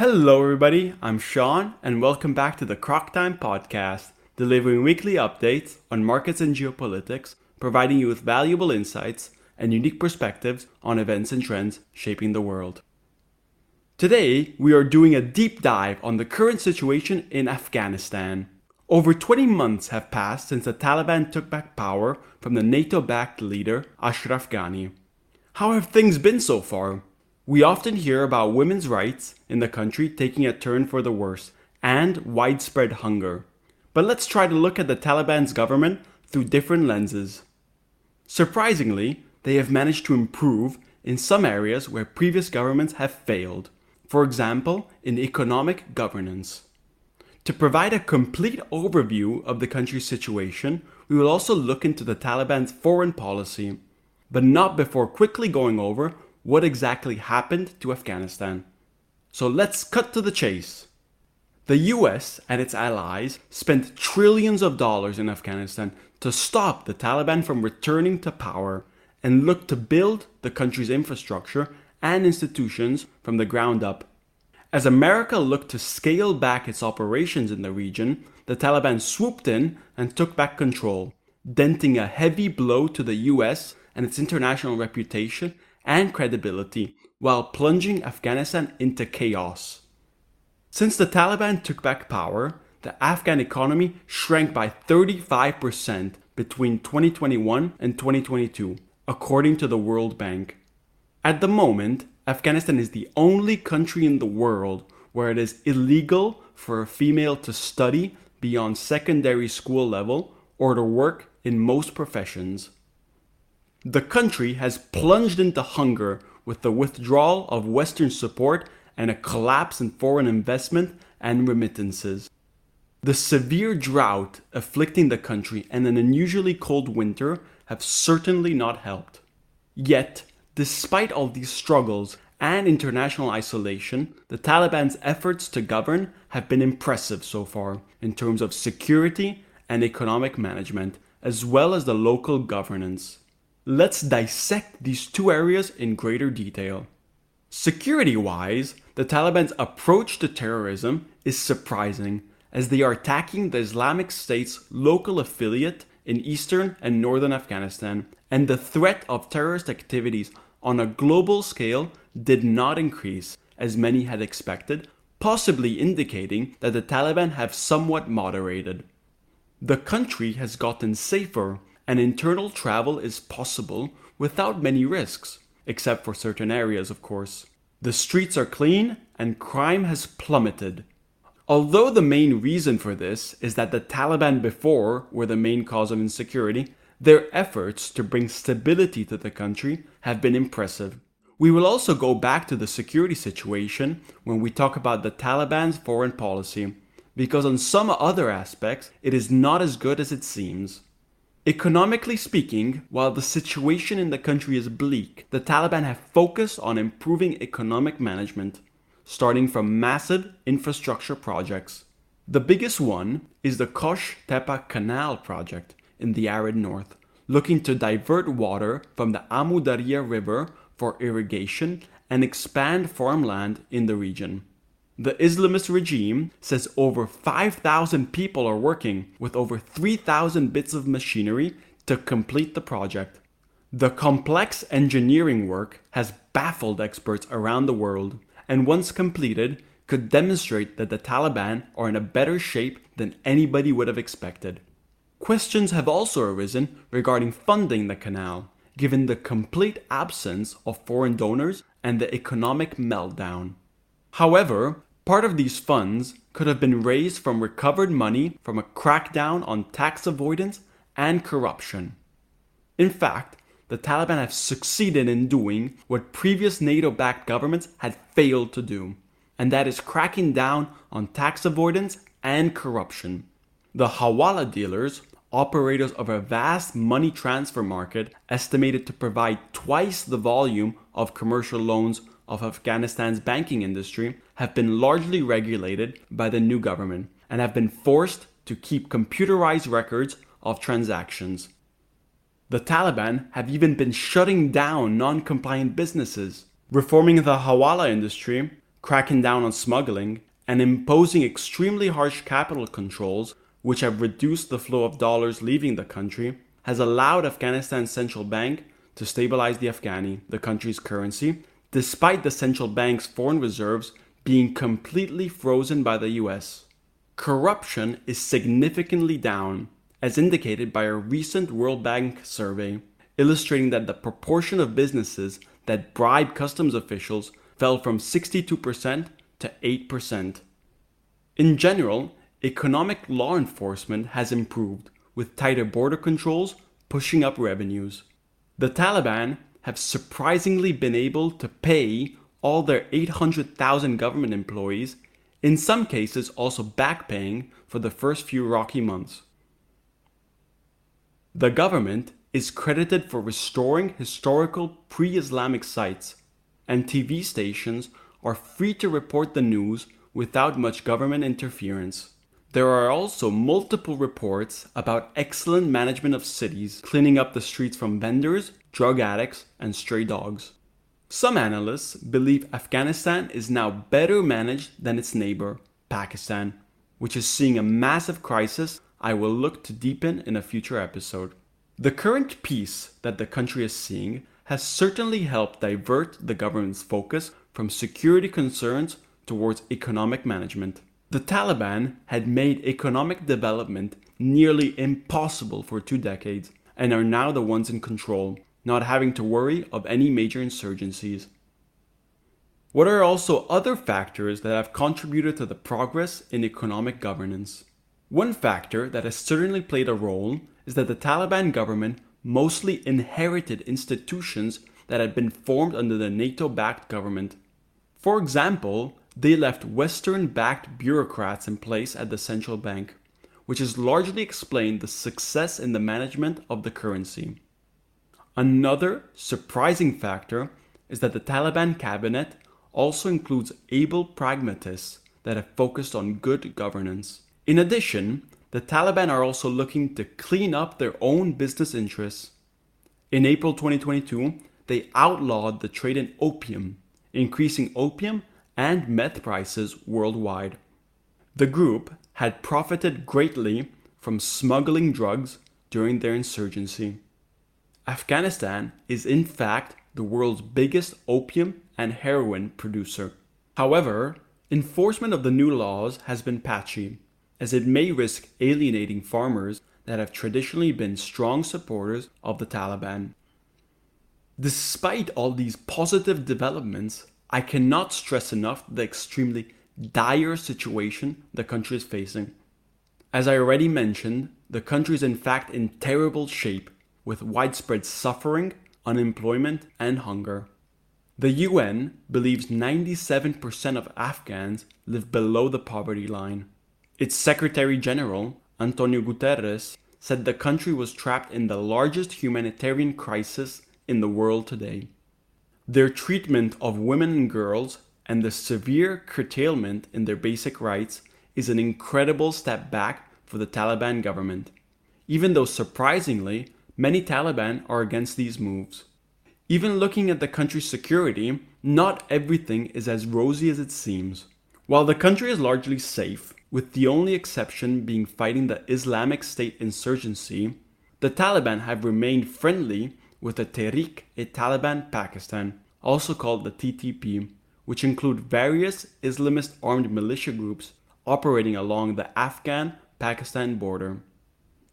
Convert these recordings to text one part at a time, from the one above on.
Hello, everybody. I'm Sean, and welcome back to the Croc Time Podcast, delivering weekly updates on markets and geopolitics, providing you with valuable insights and unique perspectives on events and trends shaping the world. Today, we are doing a deep dive on the current situation in Afghanistan. Over 20 months have passed since the Taliban took back power from the NATO backed leader Ashraf Ghani. How have things been so far? We often hear about women's rights in the country taking a turn for the worse and widespread hunger. But let's try to look at the Taliban's government through different lenses. Surprisingly, they have managed to improve in some areas where previous governments have failed, for example, in economic governance. To provide a complete overview of the country's situation, we will also look into the Taliban's foreign policy, but not before quickly going over what exactly happened to Afghanistan. So let's cut to the chase. The US and its allies spent trillions of dollars in Afghanistan to stop the Taliban from returning to power and looked to build the country's infrastructure and institutions from the ground up. As America looked to scale back its operations in the region, the Taliban swooped in and took back control, denting a heavy blow to the US and its international reputation and credibility while plunging Afghanistan into chaos. Since the Taliban took back power, the Afghan economy shrank by 35% between 2021 and 2022, according to the World Bank. At the moment, Afghanistan is the only country in the world where it is illegal for a female to study beyond secondary school level or to work in most professions. The country has plunged into hunger with the withdrawal of Western support and a collapse in foreign investment and remittances. The severe drought afflicting the country and an unusually cold winter have certainly not helped. Yet, despite all these struggles and international isolation, the Taliban's efforts to govern have been impressive so far in terms of security and economic management, as well as the local governance. Let's dissect these two areas in greater detail. Security wise, the Taliban's approach to terrorism is surprising as they are attacking the Islamic State's local affiliate in eastern and northern Afghanistan, and the threat of terrorist activities on a global scale did not increase as many had expected, possibly indicating that the Taliban have somewhat moderated. The country has gotten safer and internal travel is possible without many risks, except for certain areas, of course. The streets are clean and crime has plummeted. Although the main reason for this is that the Taliban before were the main cause of insecurity, their efforts to bring stability to the country have been impressive. We will also go back to the security situation when we talk about the Taliban's foreign policy, because on some other aspects it is not as good as it seems. Economically speaking, while the situation in the country is bleak, the Taliban have focused on improving economic management, starting from massive infrastructure projects. The biggest one is the Kosh Tepe Canal project in the arid north, looking to divert water from the Amu Darya River for irrigation and expand farmland in the region. The Islamist regime says over 5,000 people are working with over 3,000 bits of machinery to complete the project. The complex engineering work has baffled experts around the world, and once completed, could demonstrate that the Taliban are in a better shape than anybody would have expected. Questions have also arisen regarding funding the canal, given the complete absence of foreign donors and the economic meltdown. However, Part of these funds could have been raised from recovered money from a crackdown on tax avoidance and corruption. In fact, the Taliban have succeeded in doing what previous NATO backed governments had failed to do, and that is cracking down on tax avoidance and corruption. The Hawala dealers, operators of a vast money transfer market estimated to provide twice the volume of commercial loans of Afghanistan's banking industry, have been largely regulated by the new government and have been forced to keep computerized records of transactions. The Taliban have even been shutting down non compliant businesses. Reforming the Hawala industry cracking down on smuggling, and imposing extremely harsh capital controls, which have reduced the flow of dollars leaving the country, has allowed Afghanistan's central bank to stabilize the Afghani, the country's currency, despite the central bank's foreign reserves being completely frozen by the US. Corruption is significantly down, as indicated by a recent World Bank survey, illustrating that the proportion of businesses that bribe customs officials fell from 62% to 8%. In general, economic law enforcement has improved, with tighter border controls pushing up revenues. The Taliban have surprisingly been able to pay all their 800,000 government employees, in some cases also backpaying for the first few rocky months. The government is credited for restoring historical pre Islamic sites, and TV stations are free to report the news without much government interference. There are also multiple reports about excellent management of cities, cleaning up the streets from vendors, drug addicts, and stray dogs. Some analysts believe Afghanistan is now better managed than its neighbor, Pakistan, which is seeing a massive crisis I will look to deepen in a future episode. The current peace that the country is seeing has certainly helped divert the government's focus from security concerns towards economic management. The Taliban had made economic development nearly impossible for two decades and are now the ones in control, not having to worry of any major insurgencies. What are also other factors that have contributed to the progress in economic governance? One factor that has certainly played a role is that the Taliban government mostly inherited institutions that had been formed under the NATO backed government. For example, they left Western backed bureaucrats in place at the central bank, which has largely explained the success in the management of the currency. Another surprising factor is that the Taliban cabinet also includes able pragmatists that have focused on good governance. In addition, the Taliban are also looking to clean up their own business interests. In April 2022, they outlawed the trade in opium, increasing opium and meth prices worldwide. The group had profited greatly from smuggling drugs during their insurgency. Afghanistan is in fact the world's biggest opium and heroin producer. However, enforcement of the new laws has been patchy, as it may risk alienating farmers that have traditionally been strong supporters of the Taliban. Despite all these positive developments, I cannot stress enough the extremely dire situation the country is facing. As I already mentioned, the country is in fact in terrible shape with widespread suffering, unemployment, and hunger. The UN believes 97% of Afghans live below the poverty line. Its Secretary General, Antonio Guterres, said the country was trapped in the largest humanitarian crisis in the world today. Their treatment of women and girls and the severe curtailment in their basic rights is an incredible step back for the Taliban government, even though surprisingly, many Taliban are against these moves. Even looking at the country's security, not everything is as rosy as it seems. While the country is largely safe, with the only exception being fighting the Islamic State insurgency, the Taliban have remained friendly with the Tehrik-e-Taliban Pakistan, also called the TTP, which include various Islamist armed militia groups operating along the Afghan-Pakistan border.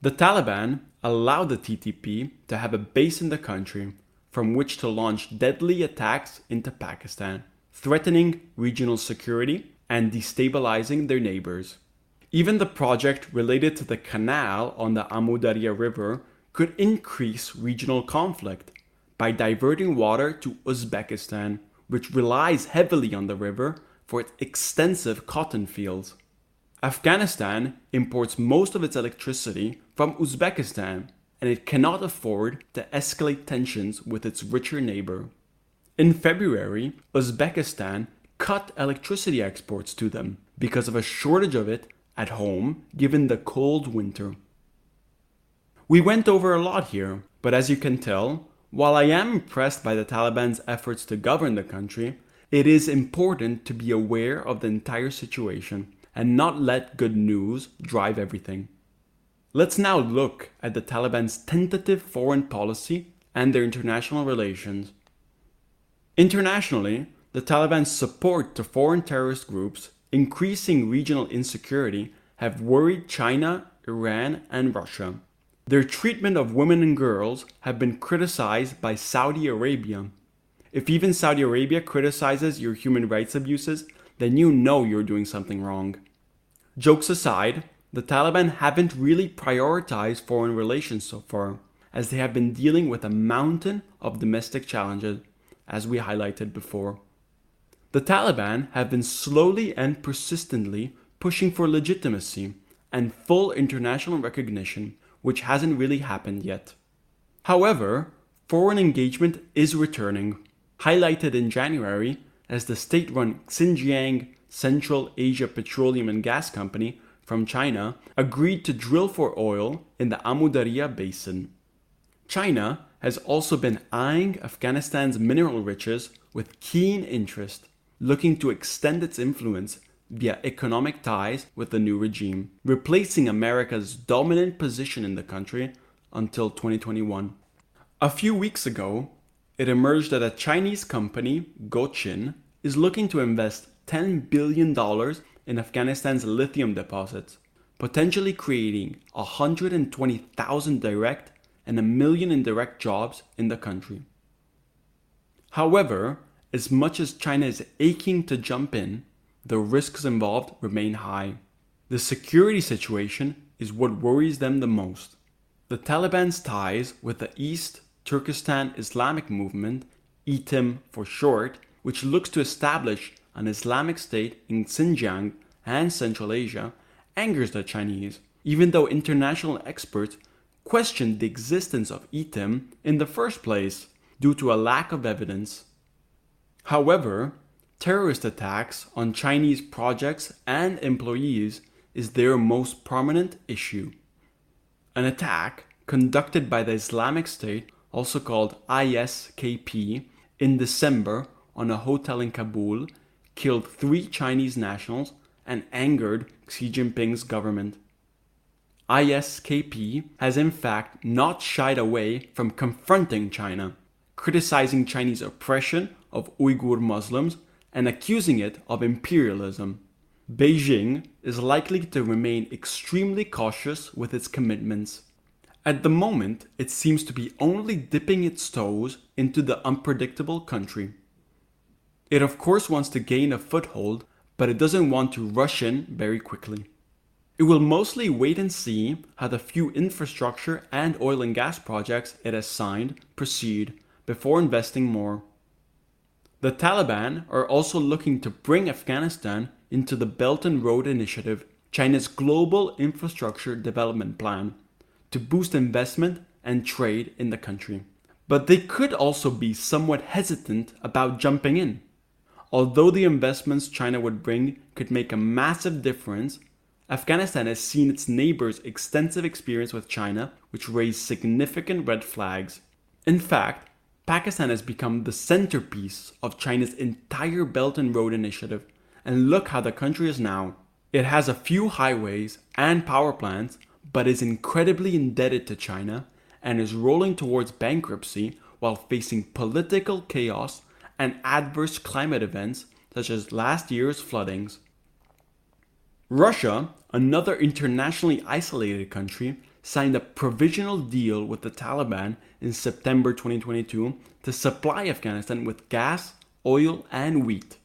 The Taliban allowed the TTP to have a base in the country from which to launch deadly attacks into Pakistan, threatening regional security and destabilizing their neighbors. Even the project related to the canal on the Amu Darya River could increase regional conflict by diverting water to Uzbekistan, which relies heavily on the river for its extensive cotton fields. Afghanistan imports most of its electricity from Uzbekistan, and it cannot afford to escalate tensions with its richer neighbor. In February, Uzbekistan cut electricity exports to them because of a shortage of it at home given the cold winter. We went over a lot here, but as you can tell, while I am impressed by the Taliban's efforts to govern the country, it is important to be aware of the entire situation and not let good news drive everything. Let's now look at the Taliban's tentative foreign policy and their international relations. Internationally, the Taliban's support to foreign terrorist groups, increasing regional insecurity, have worried China, Iran, and Russia. Their treatment of women and girls have been criticized by Saudi Arabia. If even Saudi Arabia criticizes your human rights abuses, then you know you're doing something wrong. Jokes aside, the Taliban haven't really prioritized foreign relations so far, as they have been dealing with a mountain of domestic challenges as we highlighted before. The Taliban have been slowly and persistently pushing for legitimacy and full international recognition, which hasn't really happened yet. However, foreign engagement is returning, highlighted in January as the state run Xinjiang Central Asia Petroleum and Gas Company from China agreed to drill for oil in the Amu Darya basin. China has also been eyeing Afghanistan's mineral riches with keen interest, looking to extend its influence via economic ties with the new regime, replacing America's dominant position in the country until 2021. A few weeks ago, it emerged that a Chinese company, Gochin, is looking to invest $10 billion in Afghanistan's lithium deposits, potentially creating 120,000 direct and a million indirect jobs in the country. However, as much as China is aching to jump in, the risks involved remain high. The security situation is what worries them the most. The Taliban's ties with the East Turkestan Islamic movement, ETIM for short, which looks to establish an Islamic state in Xinjiang and Central Asia, angers the Chinese, even though international experts questioned the existence of ETIM in the first place due to a lack of evidence. However, terrorist attacks on Chinese projects and employees is their most prominent issue. An attack conducted by the Islamic State, also called ISKP, in December on a hotel in Kabul killed three Chinese nationals and angered Xi Jinping's government. ISKP has in fact not shied away from confronting China, criticizing Chinese oppression of Uyghur Muslims and accusing it of imperialism. Beijing is likely to remain extremely cautious with its commitments. At the moment, it seems to be only dipping its toes into the unpredictable country. It of course wants to gain a foothold, but it doesn't want to rush in very quickly. It will mostly wait and see how the few infrastructure and oil and gas projects it has signed proceed before investing more. The Taliban are also looking to bring Afghanistan into the Belt and Road Initiative, China's global infrastructure development plan, to boost investment and trade in the country. But they could also be somewhat hesitant about jumping in. Although the investments China would bring could make a massive difference Afghanistan has seen its neighbors' extensive experience with China, which raised significant red flags. In fact, Pakistan has become the centerpiece of China's entire Belt and Road Initiative, and look how the country is now. It has a few highways and power plants, but is incredibly indebted to China and is rolling towards bankruptcy while facing political chaos and adverse climate events such as last year's floodings. Russia, another internationally isolated country, signed a provisional deal with the Taliban in September 2022 to supply Afghanistan with gas, oil, and wheat.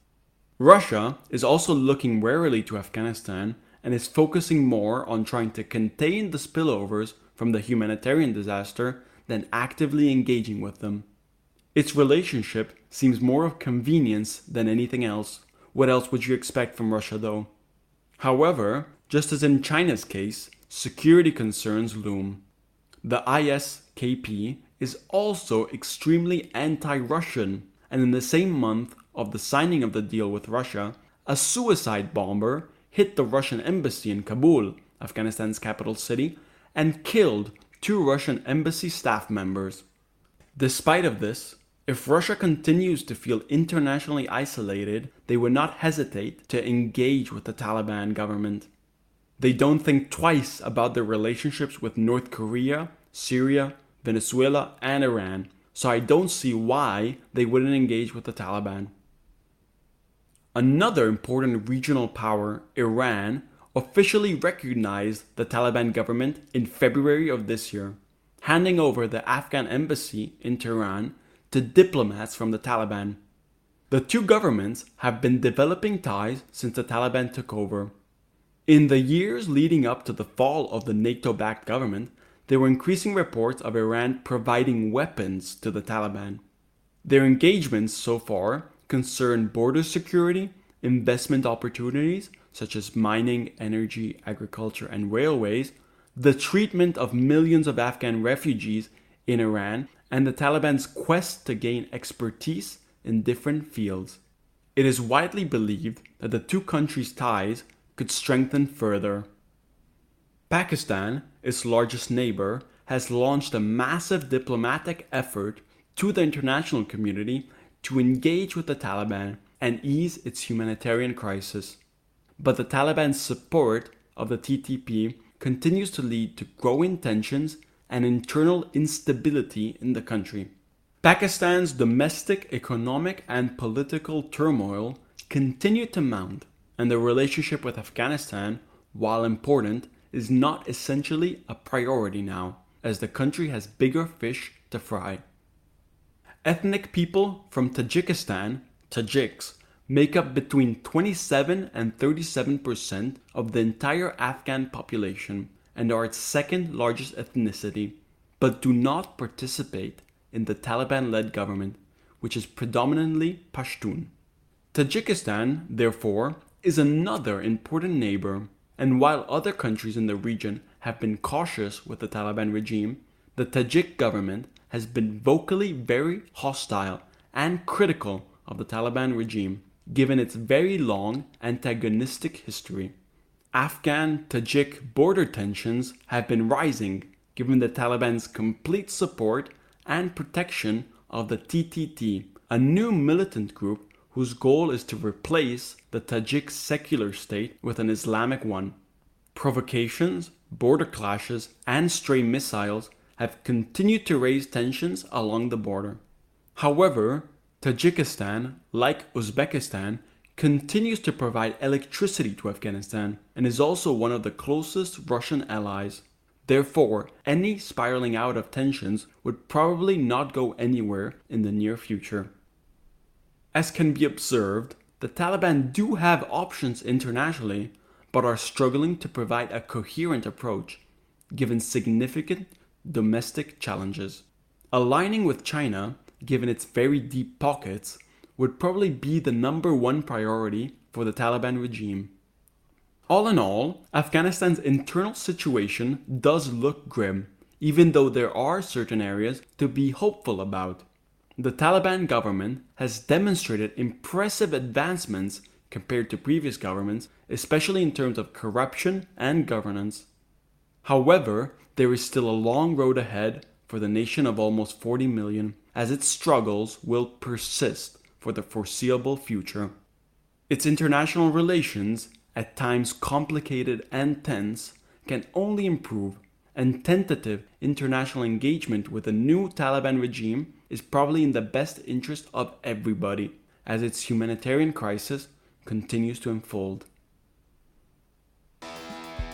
Russia is also looking warily to Afghanistan and is focusing more on trying to contain the spillovers from the humanitarian disaster than actively engaging with them. Its relationship seems more of convenience than anything else. What else would you expect from Russia, though? However, just as in China's case, security concerns loom. The ISKP is also extremely anti Russian, and in the same month of the signing of the deal with Russia, a suicide bomber hit the Russian embassy in Kabul, Afghanistan's capital city, and killed two Russian embassy staff members. Despite of this, If Russia continues to feel internationally isolated, they would not hesitate to engage with the Taliban government. They don't think twice about their relationships with North Korea, Syria, Venezuela, and Iran, so I don't see why they wouldn't engage with the Taliban. Another important regional power, Iran, officially recognized the Taliban government in February of this year, handing over the Afghan embassy in Tehran to diplomats from the Taliban. The two governments have been developing ties since the Taliban took over. In the years leading up to the fall of the NATO backed government, there were increasing reports of Iran providing weapons to the Taliban. Their engagements so far concern border security, investment opportunities such as mining, energy, agriculture, and railways, the treatment of millions of Afghan refugees in Iran, and the Taliban's quest to gain expertise in different fields. It is widely believed that the two countries' ties could strengthen further. Pakistan, its largest neighbor, has launched a massive diplomatic effort to the international community to engage with the Taliban and ease its humanitarian crisis. But the Taliban's support of the TTP continues to lead to growing tensions and internal instability in the country. Pakistan's domestic economic and political turmoil continue to mount, and the relationship with Afghanistan, while important, is not essentially a priority now, as the country has bigger fish to fry. Ethnic people from Tajikistan, Tajiks, make up between 27 and 37 percent of the entire Afghan population and are its second largest ethnicity, but do not participate in the Taliban led government, which is predominantly Pashtun. Tajikistan, therefore, is another important neighbor, and while other countries in the region have been cautious with the Taliban regime, the Tajik government has been vocally very hostile and critical of the Taliban regime given its very long antagonistic history. Afghan Tajik border tensions have been rising given the Taliban's complete support and protection of the TTT, a new militant group whose goal is to replace the Tajik secular state with an Islamic one. Provocations, border clashes, and stray missiles have continued to raise tensions along the border. However, Tajikistan, like Uzbekistan, continues to provide electricity to Afghanistan and is also one of the closest Russian allies. Therefore, any spiraling out of tensions would probably not go anywhere in the near future. As can be observed, the Taliban do have options internationally, but are struggling to provide a coherent approach, given significant domestic challenges. Aligning with China given its very deep pockets, would probably be the number one priority for the Taliban regime. All in all, Afghanistan's internal situation does look grim, even though there are certain areas to be hopeful about. The Taliban government has demonstrated impressive advancements compared to previous governments, especially in terms of corruption and governance. However, there is still a long road ahead for the nation of almost 40 million as its struggles will persist for the foreseeable future. Its international relations, at times complicated and tense, can only improve, and tentative international engagement with the new Taliban regime is probably in the best interest of everybody as its humanitarian crisis continues to unfold.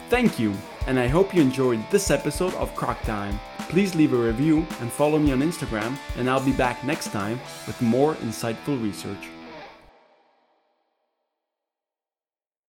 Thank you, and I hope you enjoyed this episode of Croc Time. Please leave a review and follow me on Instagram, and I'll be back next time with more insightful research.